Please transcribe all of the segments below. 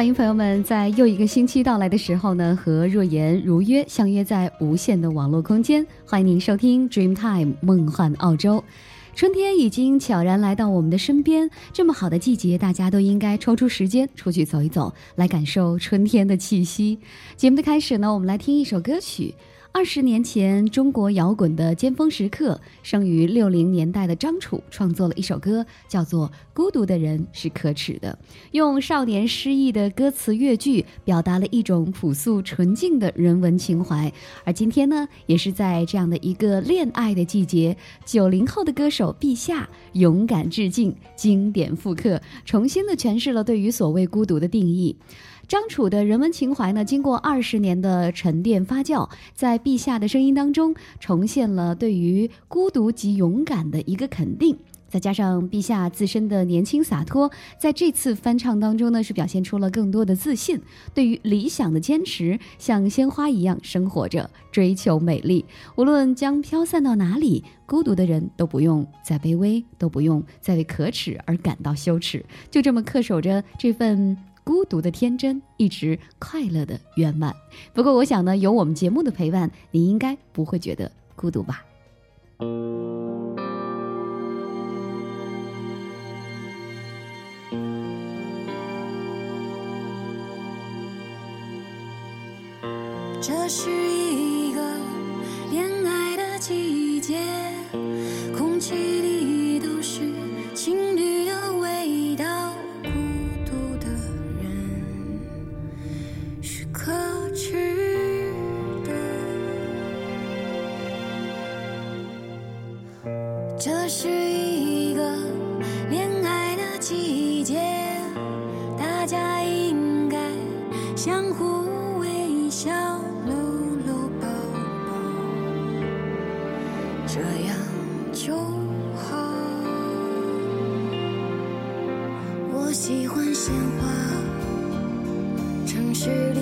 欢迎朋友们在又一个星期到来的时候呢，和若言如约相约在无限的网络空间。欢迎您收听 Dreamtime 梦幻澳洲。春天已经悄然来到我们的身边，这么好的季节，大家都应该抽出时间出去走一走，来感受春天的气息。节目的开始呢，我们来听一首歌曲。二十年前，中国摇滚的尖峰时刻，生于六零年代的张楚创作了一首歌，叫做《孤独的人是可耻的》，用少年诗意的歌词乐句，表达了一种朴素纯净的人文情怀。而今天呢，也是在这样的一个恋爱的季节，九零后的歌手陛下勇敢致敬，经典复刻，重新的诠释了对于所谓孤独的定义。张楚的人文情怀呢，经过二十年的沉淀发酵，在陛下的声音当中重现了对于孤独及勇敢的一个肯定。再加上陛下自身的年轻洒脱，在这次翻唱当中呢，是表现出了更多的自信，对于理想的坚持，像鲜花一样生活着，追求美丽。无论将飘散到哪里，孤独的人都不用再卑微，都不用再为可耻而感到羞耻，就这么恪守着这份。孤独的天真，一直快乐的圆满。不过，我想呢，有我们节目的陪伴，你应该不会觉得孤独吧？这是一个恋爱的季节，这样就好。我喜欢鲜花，城市里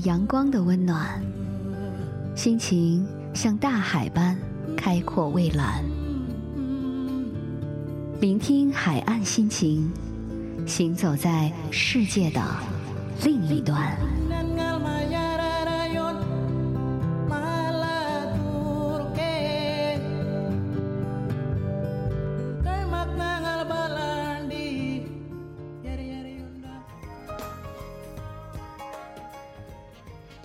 阳光的温暖，心情像大海般开阔蔚蓝。聆听海岸心情，行走在世界的另一端。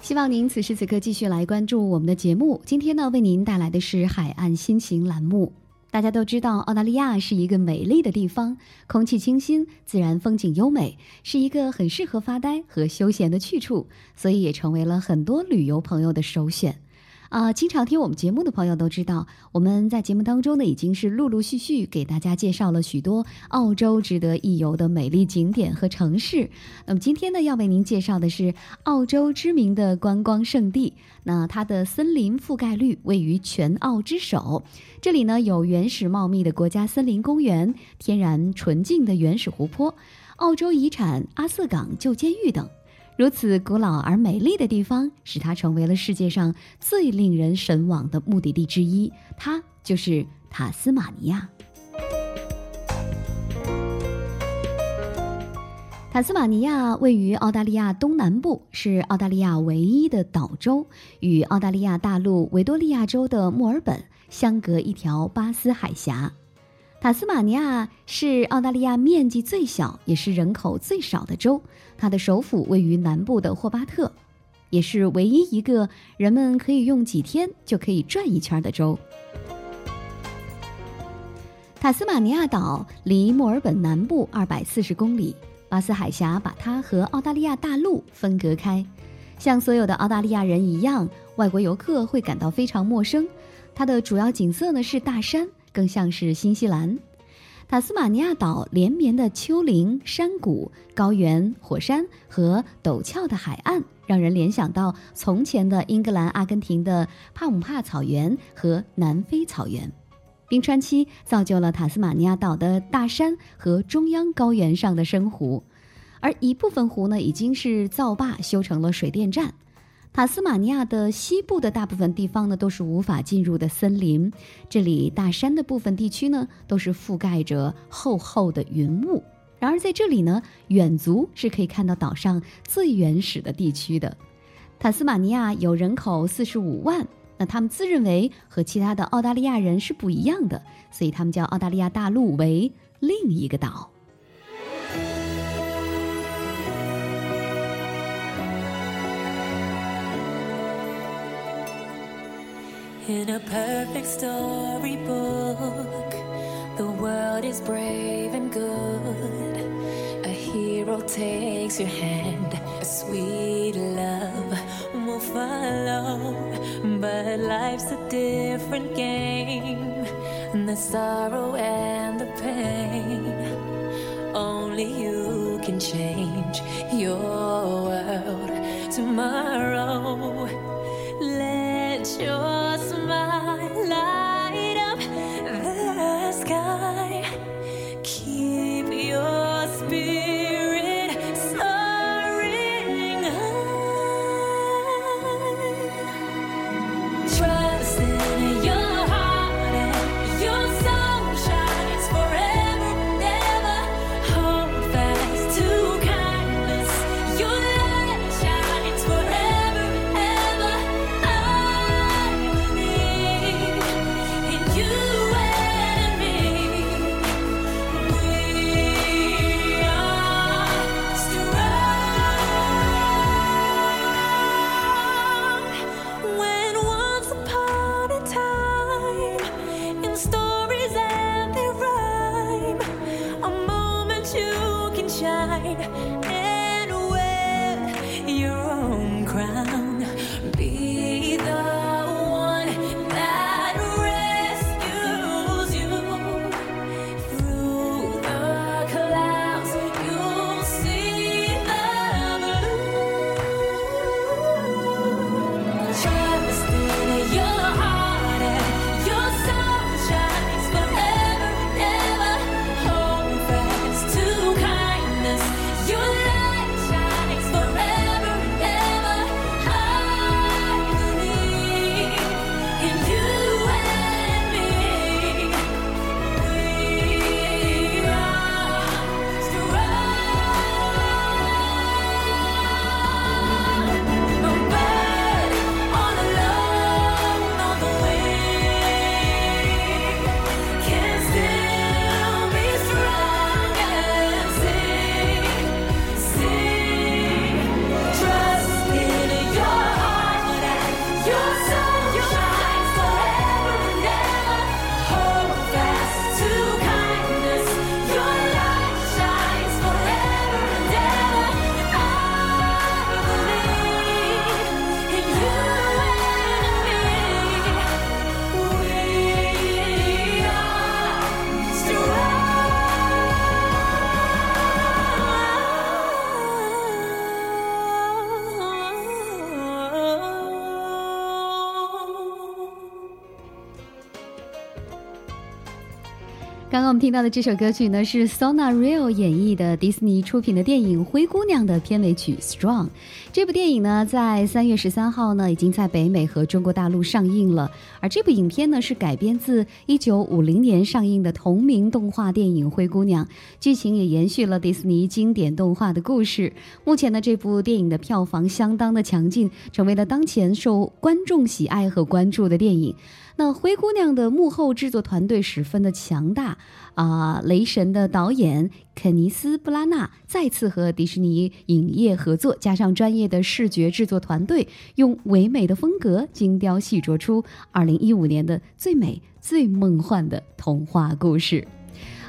希望您此时此刻继续来关注我们的节目。今天呢，为您带来的是海岸心情栏目。大家都知道，澳大利亚是一个美丽的地方，空气清新，自然风景优美，是一个很适合发呆和休闲的去处，所以也成为了很多旅游朋友的首选。啊，经常听我们节目的朋友都知道，我们在节目当中呢，已经是陆陆续续给大家介绍了许多澳洲值得一游的美丽景点和城市。那么今天呢，要为您介绍的是澳洲知名的观光胜地，那它的森林覆盖率位于全澳之首。这里呢，有原始茂密的国家森林公园、天然纯净的原始湖泊、澳洲遗产阿瑟港旧监狱等。如此古老而美丽的地方，使它成为了世界上最令人神往的目的地之一。它就是塔斯马尼亚。塔斯马尼亚位于澳大利亚东南部，是澳大利亚唯一的岛州，与澳大利亚大陆维多利亚州的墨尔本相隔一条巴斯海峡。塔斯马尼亚是澳大利亚面积最小，也是人口最少的州。它的首府位于南部的霍巴特，也是唯一一个人们可以用几天就可以转一圈的州。塔斯马尼亚岛离墨尔本南部二百四十公里，巴斯海峡把它和澳大利亚大陆分隔开。像所有的澳大利亚人一样，外国游客会感到非常陌生。它的主要景色呢是大山。更像是新西兰，塔斯马尼亚岛连绵的丘陵、山谷、高原、火山和陡峭的海岸，让人联想到从前的英格兰、阿根廷的帕姆帕草原和南非草原。冰川期造就了塔斯马尼亚岛的大山和中央高原上的深湖，而一部分湖呢，已经是造坝修成了水电站。塔斯马尼亚的西部的大部分地方呢，都是无法进入的森林。这里大山的部分地区呢，都是覆盖着厚厚的云雾。然而在这里呢，远足是可以看到岛上最原始的地区的。塔斯马尼亚有人口四十五万，那他们自认为和其他的澳大利亚人是不一样的，所以他们叫澳大利亚大陆为另一个岛。In a perfect storybook, the world is brave and good. A hero takes your hand, a sweet love will follow. But life's a different game, and the sorrow and the pain. Only you can change your world tomorrow. Let your Love. 刚刚我们听到的这首歌曲呢，是 Sona Real 演绎的迪士尼出品的电影《灰姑娘》的片尾曲《Strong》。这部电影呢，在三月十三号呢，已经在北美和中国大陆上映了。而这部影片呢，是改编自一九五零年上映的同名动画电影《灰姑娘》，剧情也延续了迪士尼经典动画的故事。目前呢，这部电影的票房相当的强劲，成为了当前受观众喜爱和关注的电影。那《灰姑娘》的幕后制作团队十分的强大啊！雷神的导演肯尼斯·布拉纳再次和迪士尼影业合作，加上专业的视觉制作团队，用唯美的风格精雕细琢出2015年的最美、最梦幻的童话故事。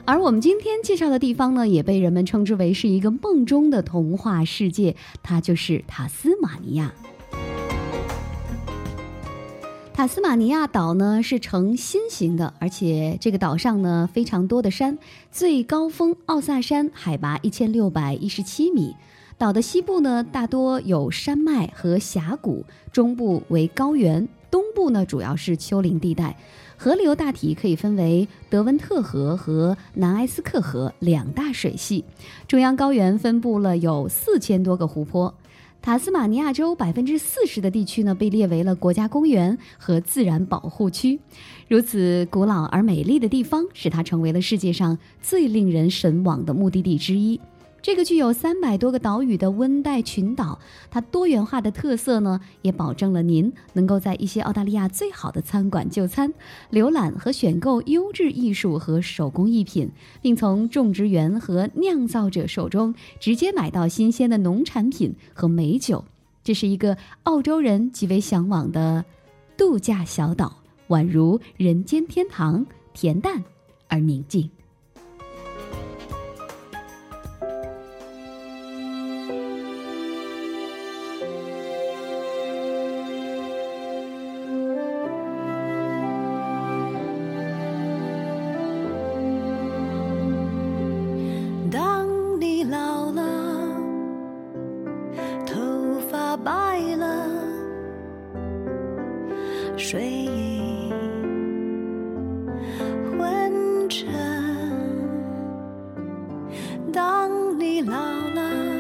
而我们今天介绍的地方呢，也被人们称之为是一个梦中的童话世界，它就是塔斯马尼亚。塔斯马尼亚岛呢是呈心形的，而且这个岛上呢非常多的山，最高峰奥萨山海拔一千六百一十七米。岛的西部呢大多有山脉和峡谷，中部为高原，东部呢主要是丘陵地带。河流大体可以分为德文特河和南埃斯克河两大水系。中央高原分布了有四千多个湖泊。塔斯马尼亚州百分之四十的地区呢，被列为了国家公园和自然保护区。如此古老而美丽的地方，使它成为了世界上最令人神往的目的地之一。这个具有三百多个岛屿的温带群岛，它多元化的特色呢，也保证了您能够在一些澳大利亚最好的餐馆就餐，浏览和选购优质艺术和手工艺品，并从种植园和酿造者手中直接买到新鲜的农产品和美酒。这是一个澳洲人极为向往的度假小岛，宛如人间天堂，恬淡而宁静。当你老了，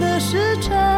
的时辰，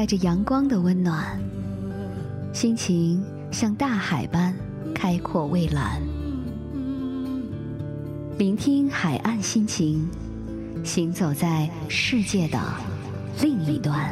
带着阳光的温暖，心情像大海般开阔蔚蓝。聆听海岸心情，行走在世界的另一端。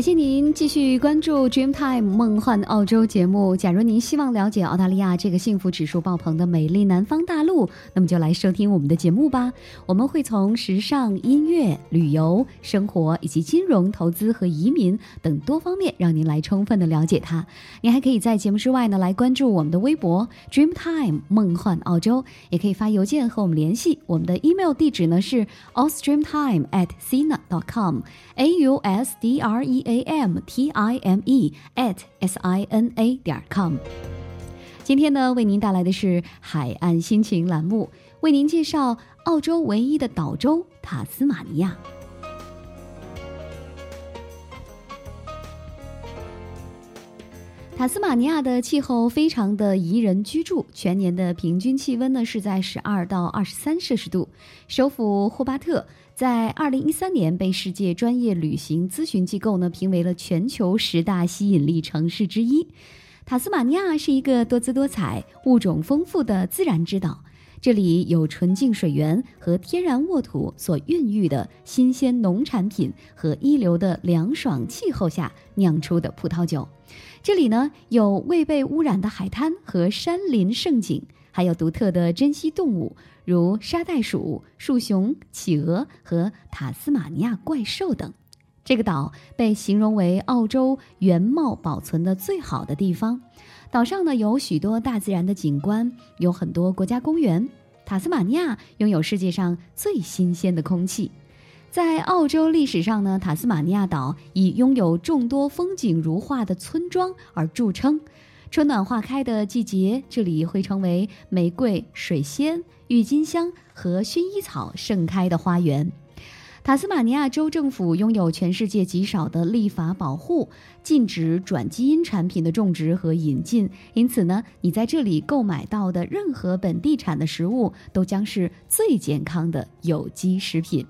感谢您继续关注 Dreamtime 梦幻澳洲节目。假如您希望了解澳大利亚这个幸福指数爆棚的美丽南方大陆，那么就来收听我们的节目吧。我们会从时尚、音乐、旅游、生活以及金融、投资和移民等多方面，让您来充分的了解它。您还可以在节目之外呢，来关注我们的微博 Dreamtime 梦幻澳洲，也可以发邮件和我们联系。我们的 email 地址呢是 ausdreamtime at sina.com，a u s d r e a m t i m e at s i n a 点 com。今天呢，为您带来的是海岸心情栏目，为您介绍澳洲唯一的岛州塔斯马尼亚。塔斯马尼亚的气候非常的宜人居住，全年的平均气温呢是在十二到二十三摄氏度。首府霍巴特在二零一三年被世界专业旅行咨询机构呢评为了全球十大吸引力城市之一。塔斯马尼亚是一个多姿多彩、物种丰富的自然之岛，这里有纯净水源和天然沃土所孕育的新鲜农产品和一流的凉爽气候下酿出的葡萄酒。这里呢有未被污染的海滩和山林胜景，还有独特的珍稀动物，如沙袋鼠、树熊、企鹅和塔斯马尼亚怪兽等。这个岛被形容为澳洲原貌保存的最好的地方。岛上呢有许多大自然的景观，有很多国家公园。塔斯马尼亚拥有世界上最新鲜的空气。在澳洲历史上呢，塔斯马尼亚岛以拥有众多风景如画的村庄而著称。春暖花开的季节，这里会成为玫瑰、水仙、郁金香和薰衣草盛开的花园。塔斯马尼亚州政府拥有全世界极少的立法保护禁止转基因产品的种植和引进，因此呢，你在这里购买到的任何本地产的食物都将是最健康的有机食品。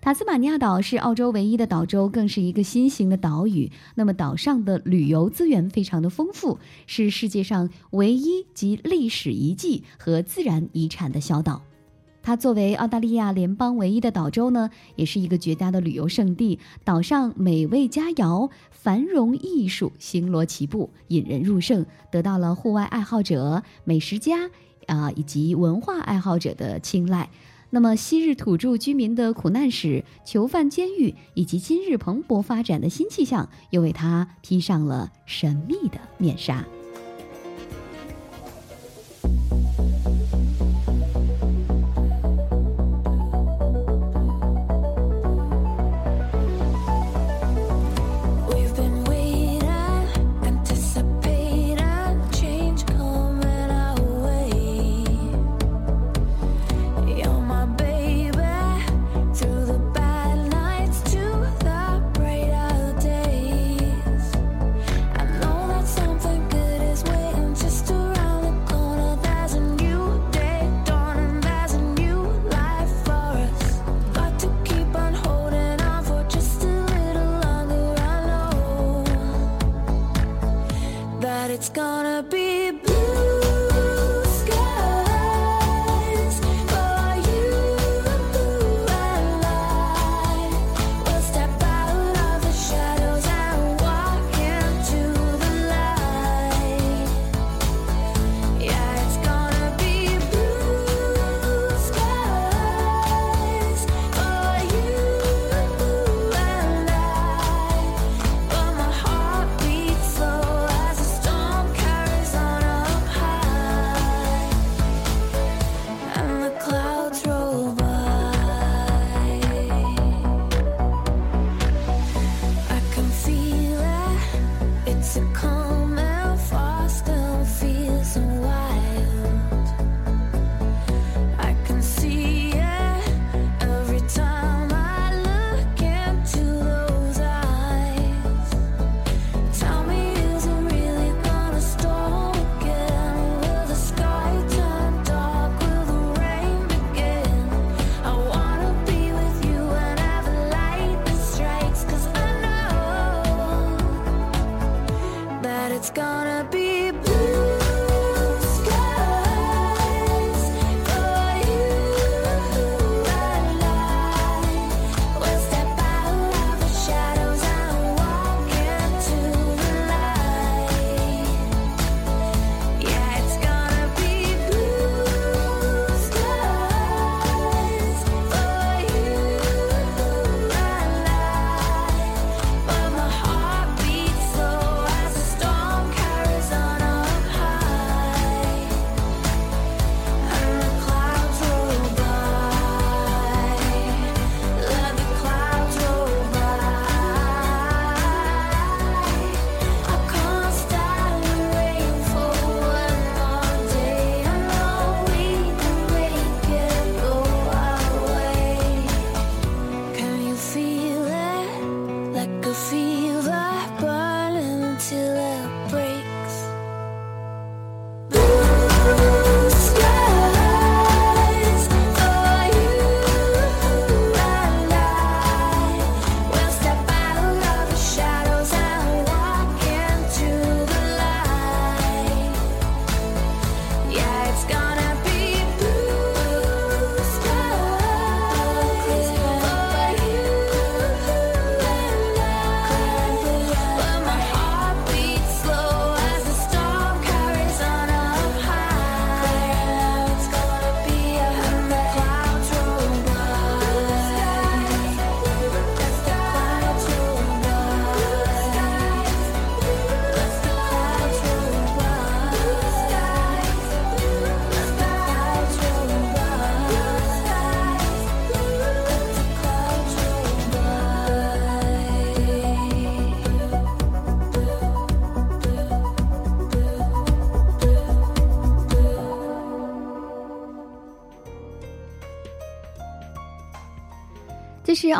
塔斯马尼亚岛是澳洲唯一的岛州，更是一个新型的岛屿。那么，岛上的旅游资源非常的丰富，是世界上唯一集历史遗迹和自然遗产的小岛。它作为澳大利亚联邦唯一的岛州呢，也是一个绝佳的旅游胜地。岛上美味佳肴、繁荣艺术星罗棋布，引人入胜，得到了户外爱好者、美食家啊、以及文化爱好者的青睐。那么，昔日土著居民的苦难史、囚犯监狱，以及今日蓬勃发展的新气象，又为它披上了神秘的面纱。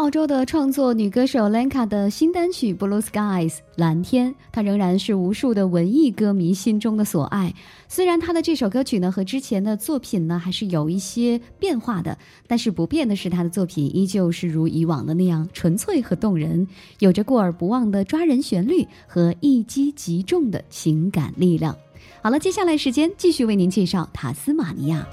澳洲的创作女歌手 Lenka 的新单曲《Blue Skies》蓝天，她仍然是无数的文艺歌迷心中的所爱。虽然她的这首歌曲呢和之前的作品呢还是有一些变化的，但是不变的是她的作品依旧是如以往的那样纯粹和动人，有着过耳不忘的抓人旋律和一击即中的情感力量。好了，接下来时间继续为您介绍塔斯马尼亚。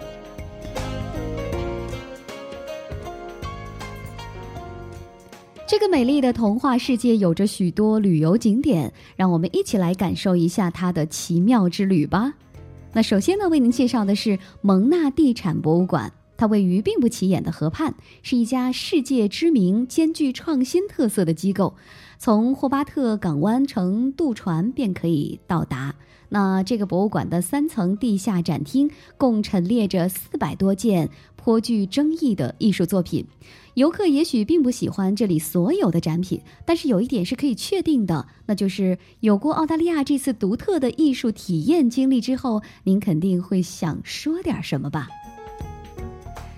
这个美丽的童话世界有着许多旅游景点，让我们一起来感受一下它的奇妙之旅吧。那首先呢，为您介绍的是蒙纳地产博物馆，它位于并不起眼的河畔，是一家世界知名、兼具创新特色的机构。从霍巴特港湾乘渡船便可以到达。那这个博物馆的三层地下展厅共陈列着四百多件颇具争议的艺术作品。游客也许并不喜欢这里所有的展品，但是有一点是可以确定的，那就是有过澳大利亚这次独特的艺术体验经历之后，您肯定会想说点什么吧。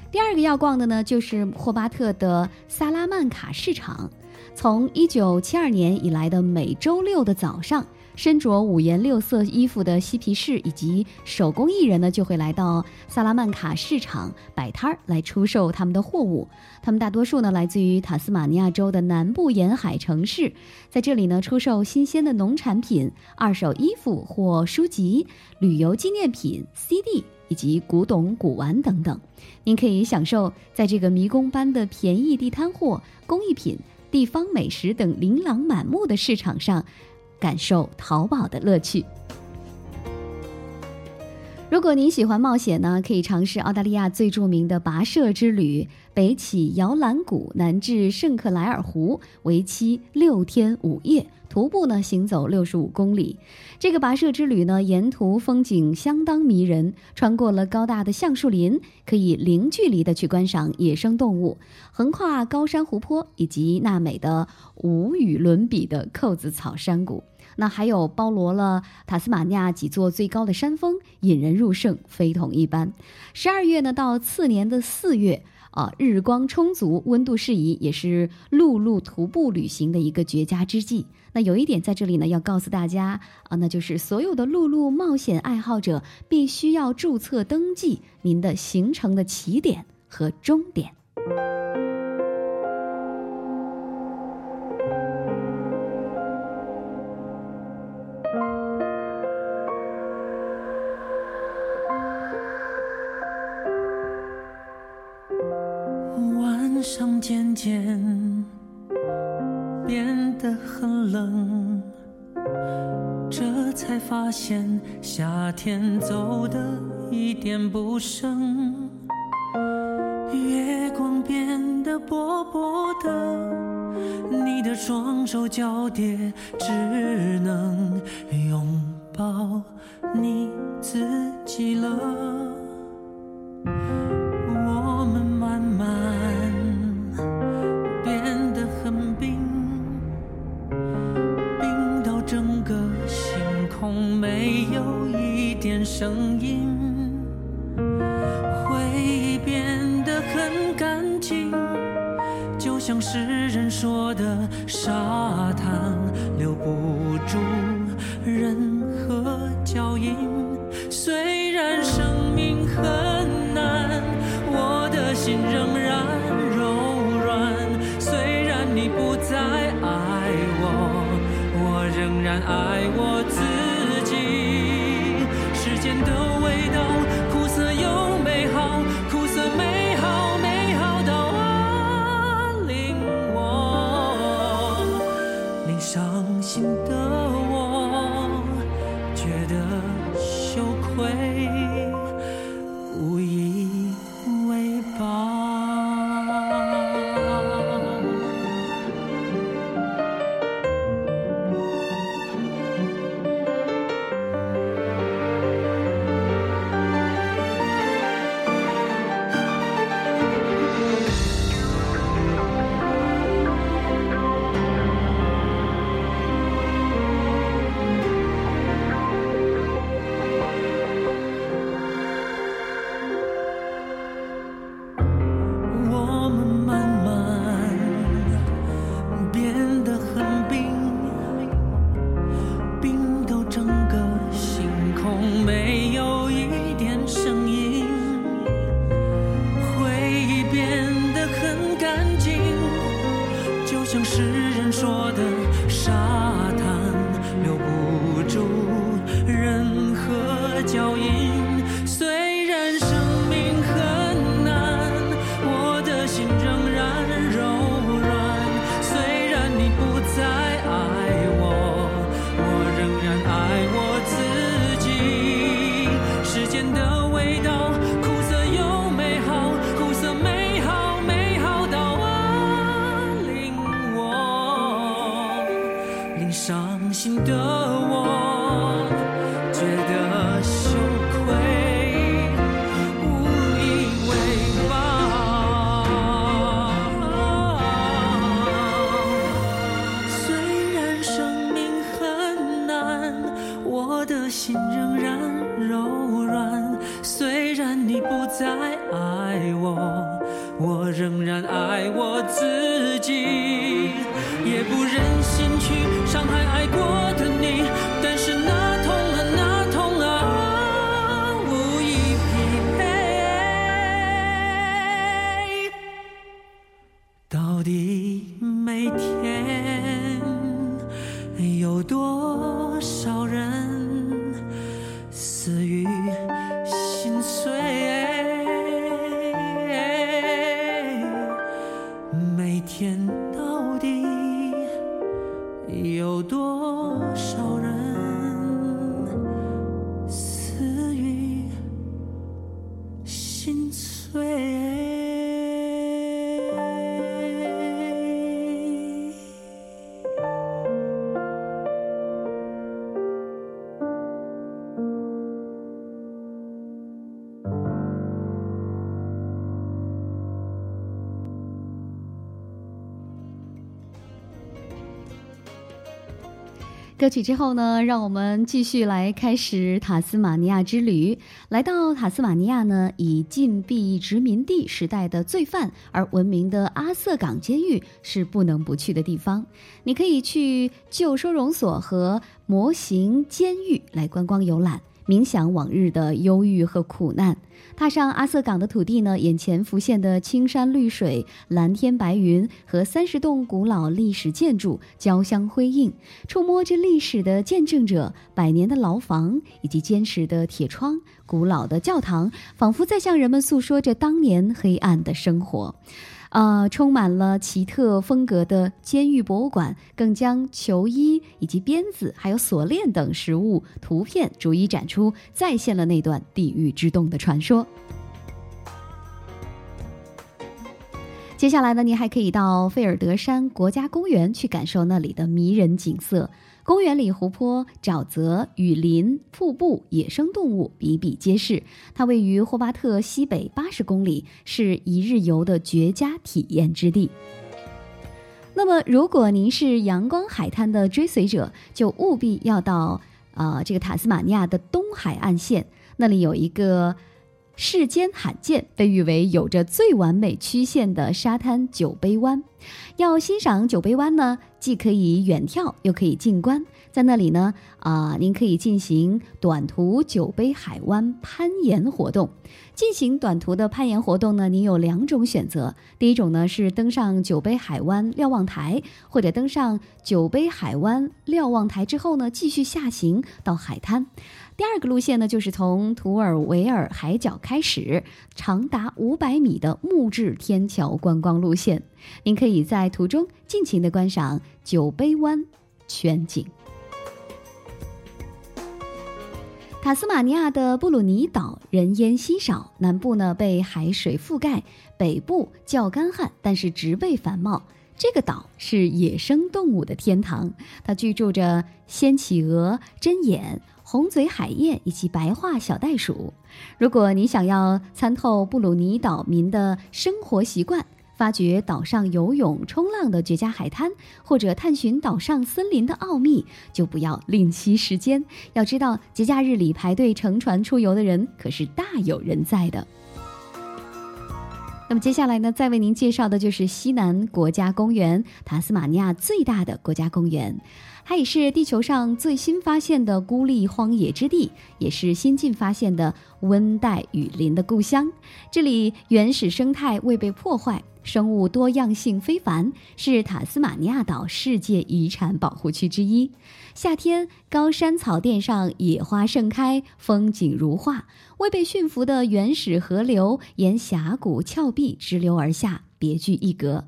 第二个要逛的呢，就是霍巴特的萨拉曼卡市场。从一九七二年以来的每周六的早上，身着五颜六色衣服的嬉皮士以及手工艺人呢，就会来到萨拉曼卡市场摆摊儿来出售他们的货物。他们大多数呢来自于塔斯马尼亚州的南部沿海城市，在这里呢出售新鲜的农产品、二手衣服或书籍、旅游纪念品、CD 以及古董古玩等等。您可以享受在这个迷宫般的便宜地摊货、工艺品。地方美食等琳琅满目的市场上，感受淘宝的乐趣。如果您喜欢冒险呢，可以尝试澳大利亚最著名的跋涉之旅，北起摇篮谷，南至圣克莱尔湖，为期六天五夜，徒步呢行走六十五公里。这个跋涉之旅呢，沿途风景相当迷人，穿过了高大的橡树林，可以零距离的去观赏野生动物，横跨高山湖泊以及那美的无与伦比的扣子草山谷。那还有包罗了塔斯马尼亚几座最高的山峰，引人入胜，非同一般。十二月呢，到次年的四月。啊，日光充足，温度适宜，也是陆路徒步旅行的一个绝佳之际。那有一点在这里呢，要告诉大家啊，那就是所有的陆路冒险爱好者必须要注册登记您的行程的起点和终点。才发现夏天走的一点不剩。月光变得薄薄的，你的双手交叠，只能拥抱你自己了。声音，回忆变得很干净，就像诗人说的，歌曲之后呢，让我们继续来开始塔斯马尼亚之旅。来到塔斯马尼亚呢，以禁闭殖民地时代的罪犯而闻名的阿瑟港监狱是不能不去的地方。你可以去旧收容所和模型监狱来观光游览。冥想往日的忧郁和苦难，踏上阿瑟港的土地呢，眼前浮现的青山绿水、蓝天白云和三十栋古老历史建筑交相辉映，触摸着历史的见证者、百年的牢房以及坚实的铁窗、古老的教堂，仿佛在向人们诉说着当年黑暗的生活。呃，充满了奇特风格的监狱博物馆，更将球衣以及鞭子、还有锁链等实物图片逐一展出，再现了那段地狱之洞的传说。接下来呢，你还可以到费尔德山国家公园去感受那里的迷人景色。公园里湖泊、沼泽、雨林、瀑布、野生动物比比皆是。它位于霍巴特西北八十公里，是一日游的绝佳体验之地。那么，如果您是阳光海滩的追随者，就务必要到呃这个塔斯马尼亚的东海岸线，那里有一个。世间罕见，被誉为有着最完美曲线的沙滩酒杯湾。要欣赏酒杯湾呢，既可以远眺，又可以近观。在那里呢，啊，您可以进行短途酒杯海湾攀岩活动。进行短途的攀岩活动呢，您有两种选择。第一种呢是登上酒杯海湾瞭望台，或者登上酒杯海湾瞭望台之后呢，继续下行到海滩。第二个路线呢，就是从图尔维尔海角开始，长达五百米的木质天桥观光路线。您可以在途中尽情的观赏酒杯湾全景。塔斯马尼亚的布鲁尼岛人烟稀少，南部呢被海水覆盖，北部较干旱，但是植被繁茂。这个岛是野生动物的天堂，它居住着仙企鹅、针眼。红嘴海燕以及白化小袋鼠。如果你想要参透布鲁尼岛民的生活习惯，发掘岛上游泳、冲浪的绝佳海滩，或者探寻岛上森林的奥秘，就不要吝惜时间。要知道，节假日里排队乘船出游的人可是大有人在的。那么接下来呢，再为您介绍的就是西南国家公园，塔斯马尼亚最大的国家公园。它也是地球上最新发现的孤立荒野之地，也是新近发现的温带雨林的故乡。这里原始生态未被破坏，生物多样性非凡，是塔斯马尼亚岛世界遗产保护区之一。夏天，高山草甸上野花盛开，风景如画。未被驯服的原始河流沿峡谷峭壁直流而下，别具一格。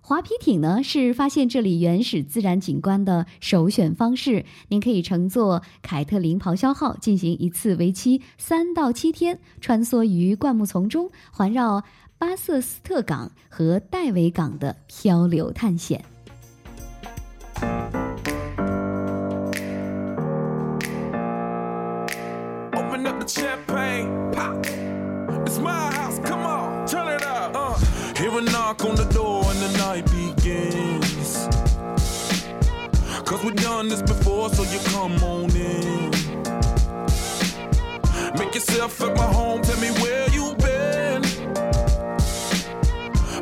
划皮艇呢是发现这里原始自然景观的首选方式。您可以乘坐凯特琳咆哮号进行一次为期三到七天，穿梭于灌木丛中，环绕巴瑟斯特港和戴维港的漂流探险。It's my house, come on, turn it up. Uh. Hear a knock on the door and the night begins. Cause we've done this before, so you come on in. Make yourself at my home, tell me where you've been.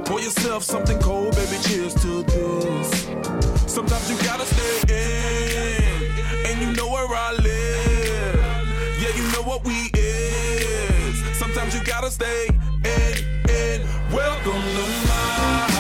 Pour yourself something cold, baby, cheers to this. Sometimes you gotta stay in, and you know where I live. Yeah, you know what we is. Sometimes you gotta stay in, in. Welcome to my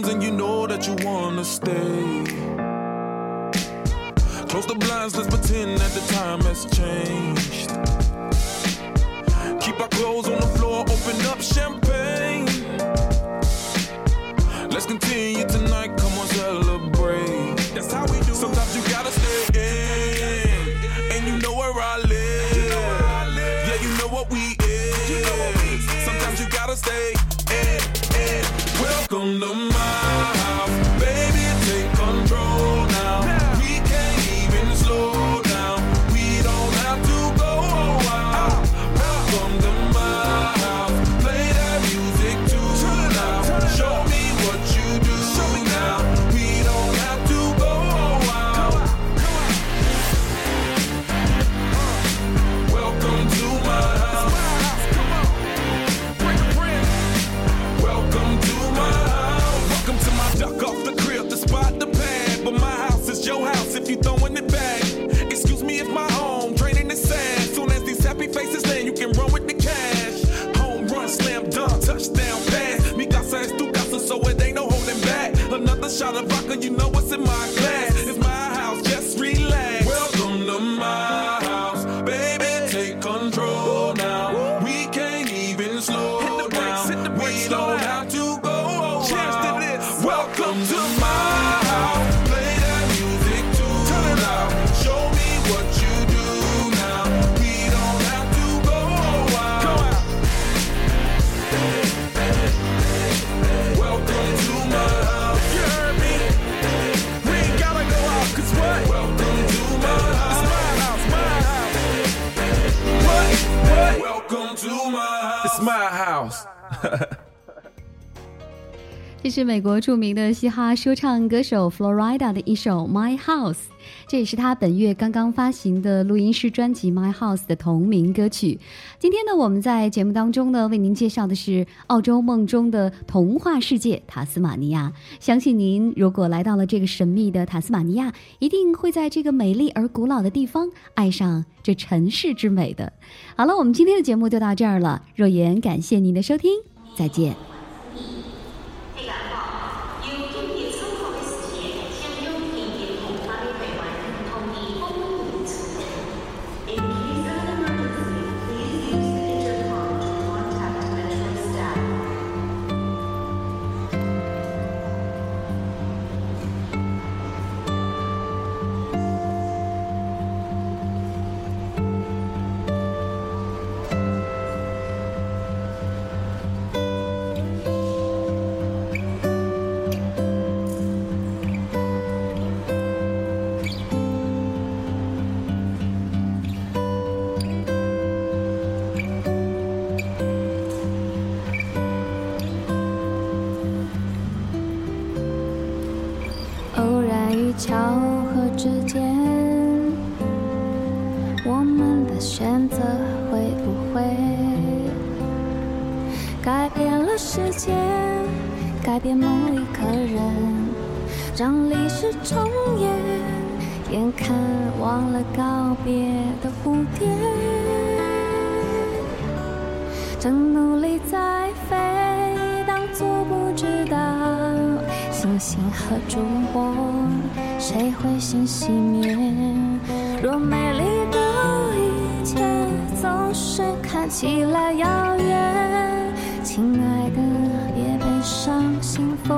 comes and you know that you wanna stay. Close the blinds, let's pretend that the time has changed. Keep our clothes on the floor, open up champagne. Let's continue tonight, come on, celebrate. That's how we 美国著名的嘻哈说唱歌手 Florida 的一首《My House》，这也是他本月刚刚发行的录音室专辑《My House》的同名歌曲。今天呢，我们在节目当中呢，为您介绍的是澳洲梦中的童话世界——塔斯马尼亚。相信您如果来到了这个神秘的塔斯马尼亚，一定会在这个美丽而古老的地方爱上这尘世之美的。好了，我们今天的节目就到这儿了。若言感谢您的收听，再见。让历史重演？眼看忘了告别的蝴蝶，正努力在飞，当作不知道。星星和烛火，谁会先熄灭？若美丽的一切总是看起来遥远，亲爱的，别悲伤，幸福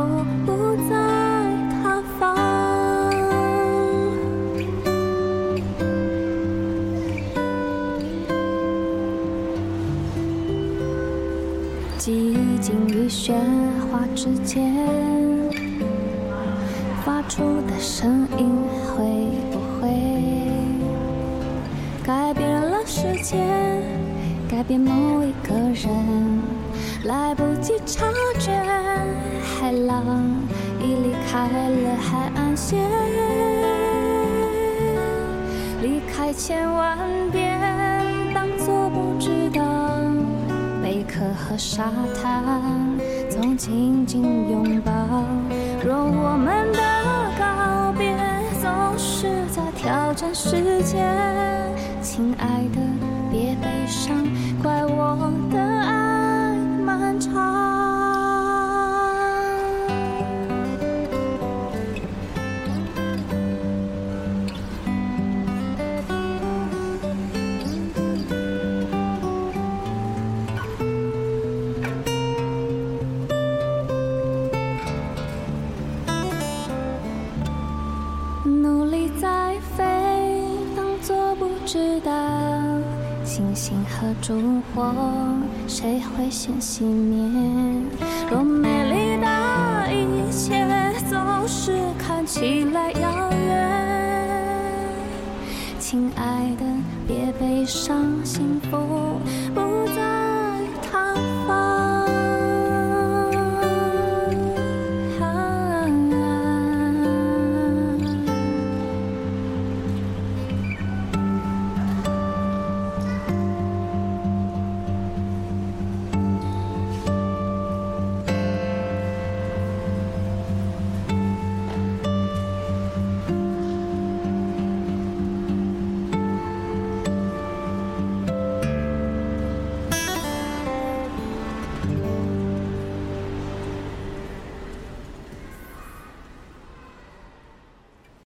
静与喧哗之间。发出的声音会不会改变了世界，改变某一个人？来不及察觉，海浪已离开了海岸线，离开千万遍，当作不知道。贝壳和沙滩紧紧拥抱。若我们的告别总是在挑战时间，亲爱的，别悲伤，怪我烛火，谁会先熄灭？多美丽的一切总是看起来遥远，亲爱的，别悲伤，幸福不在。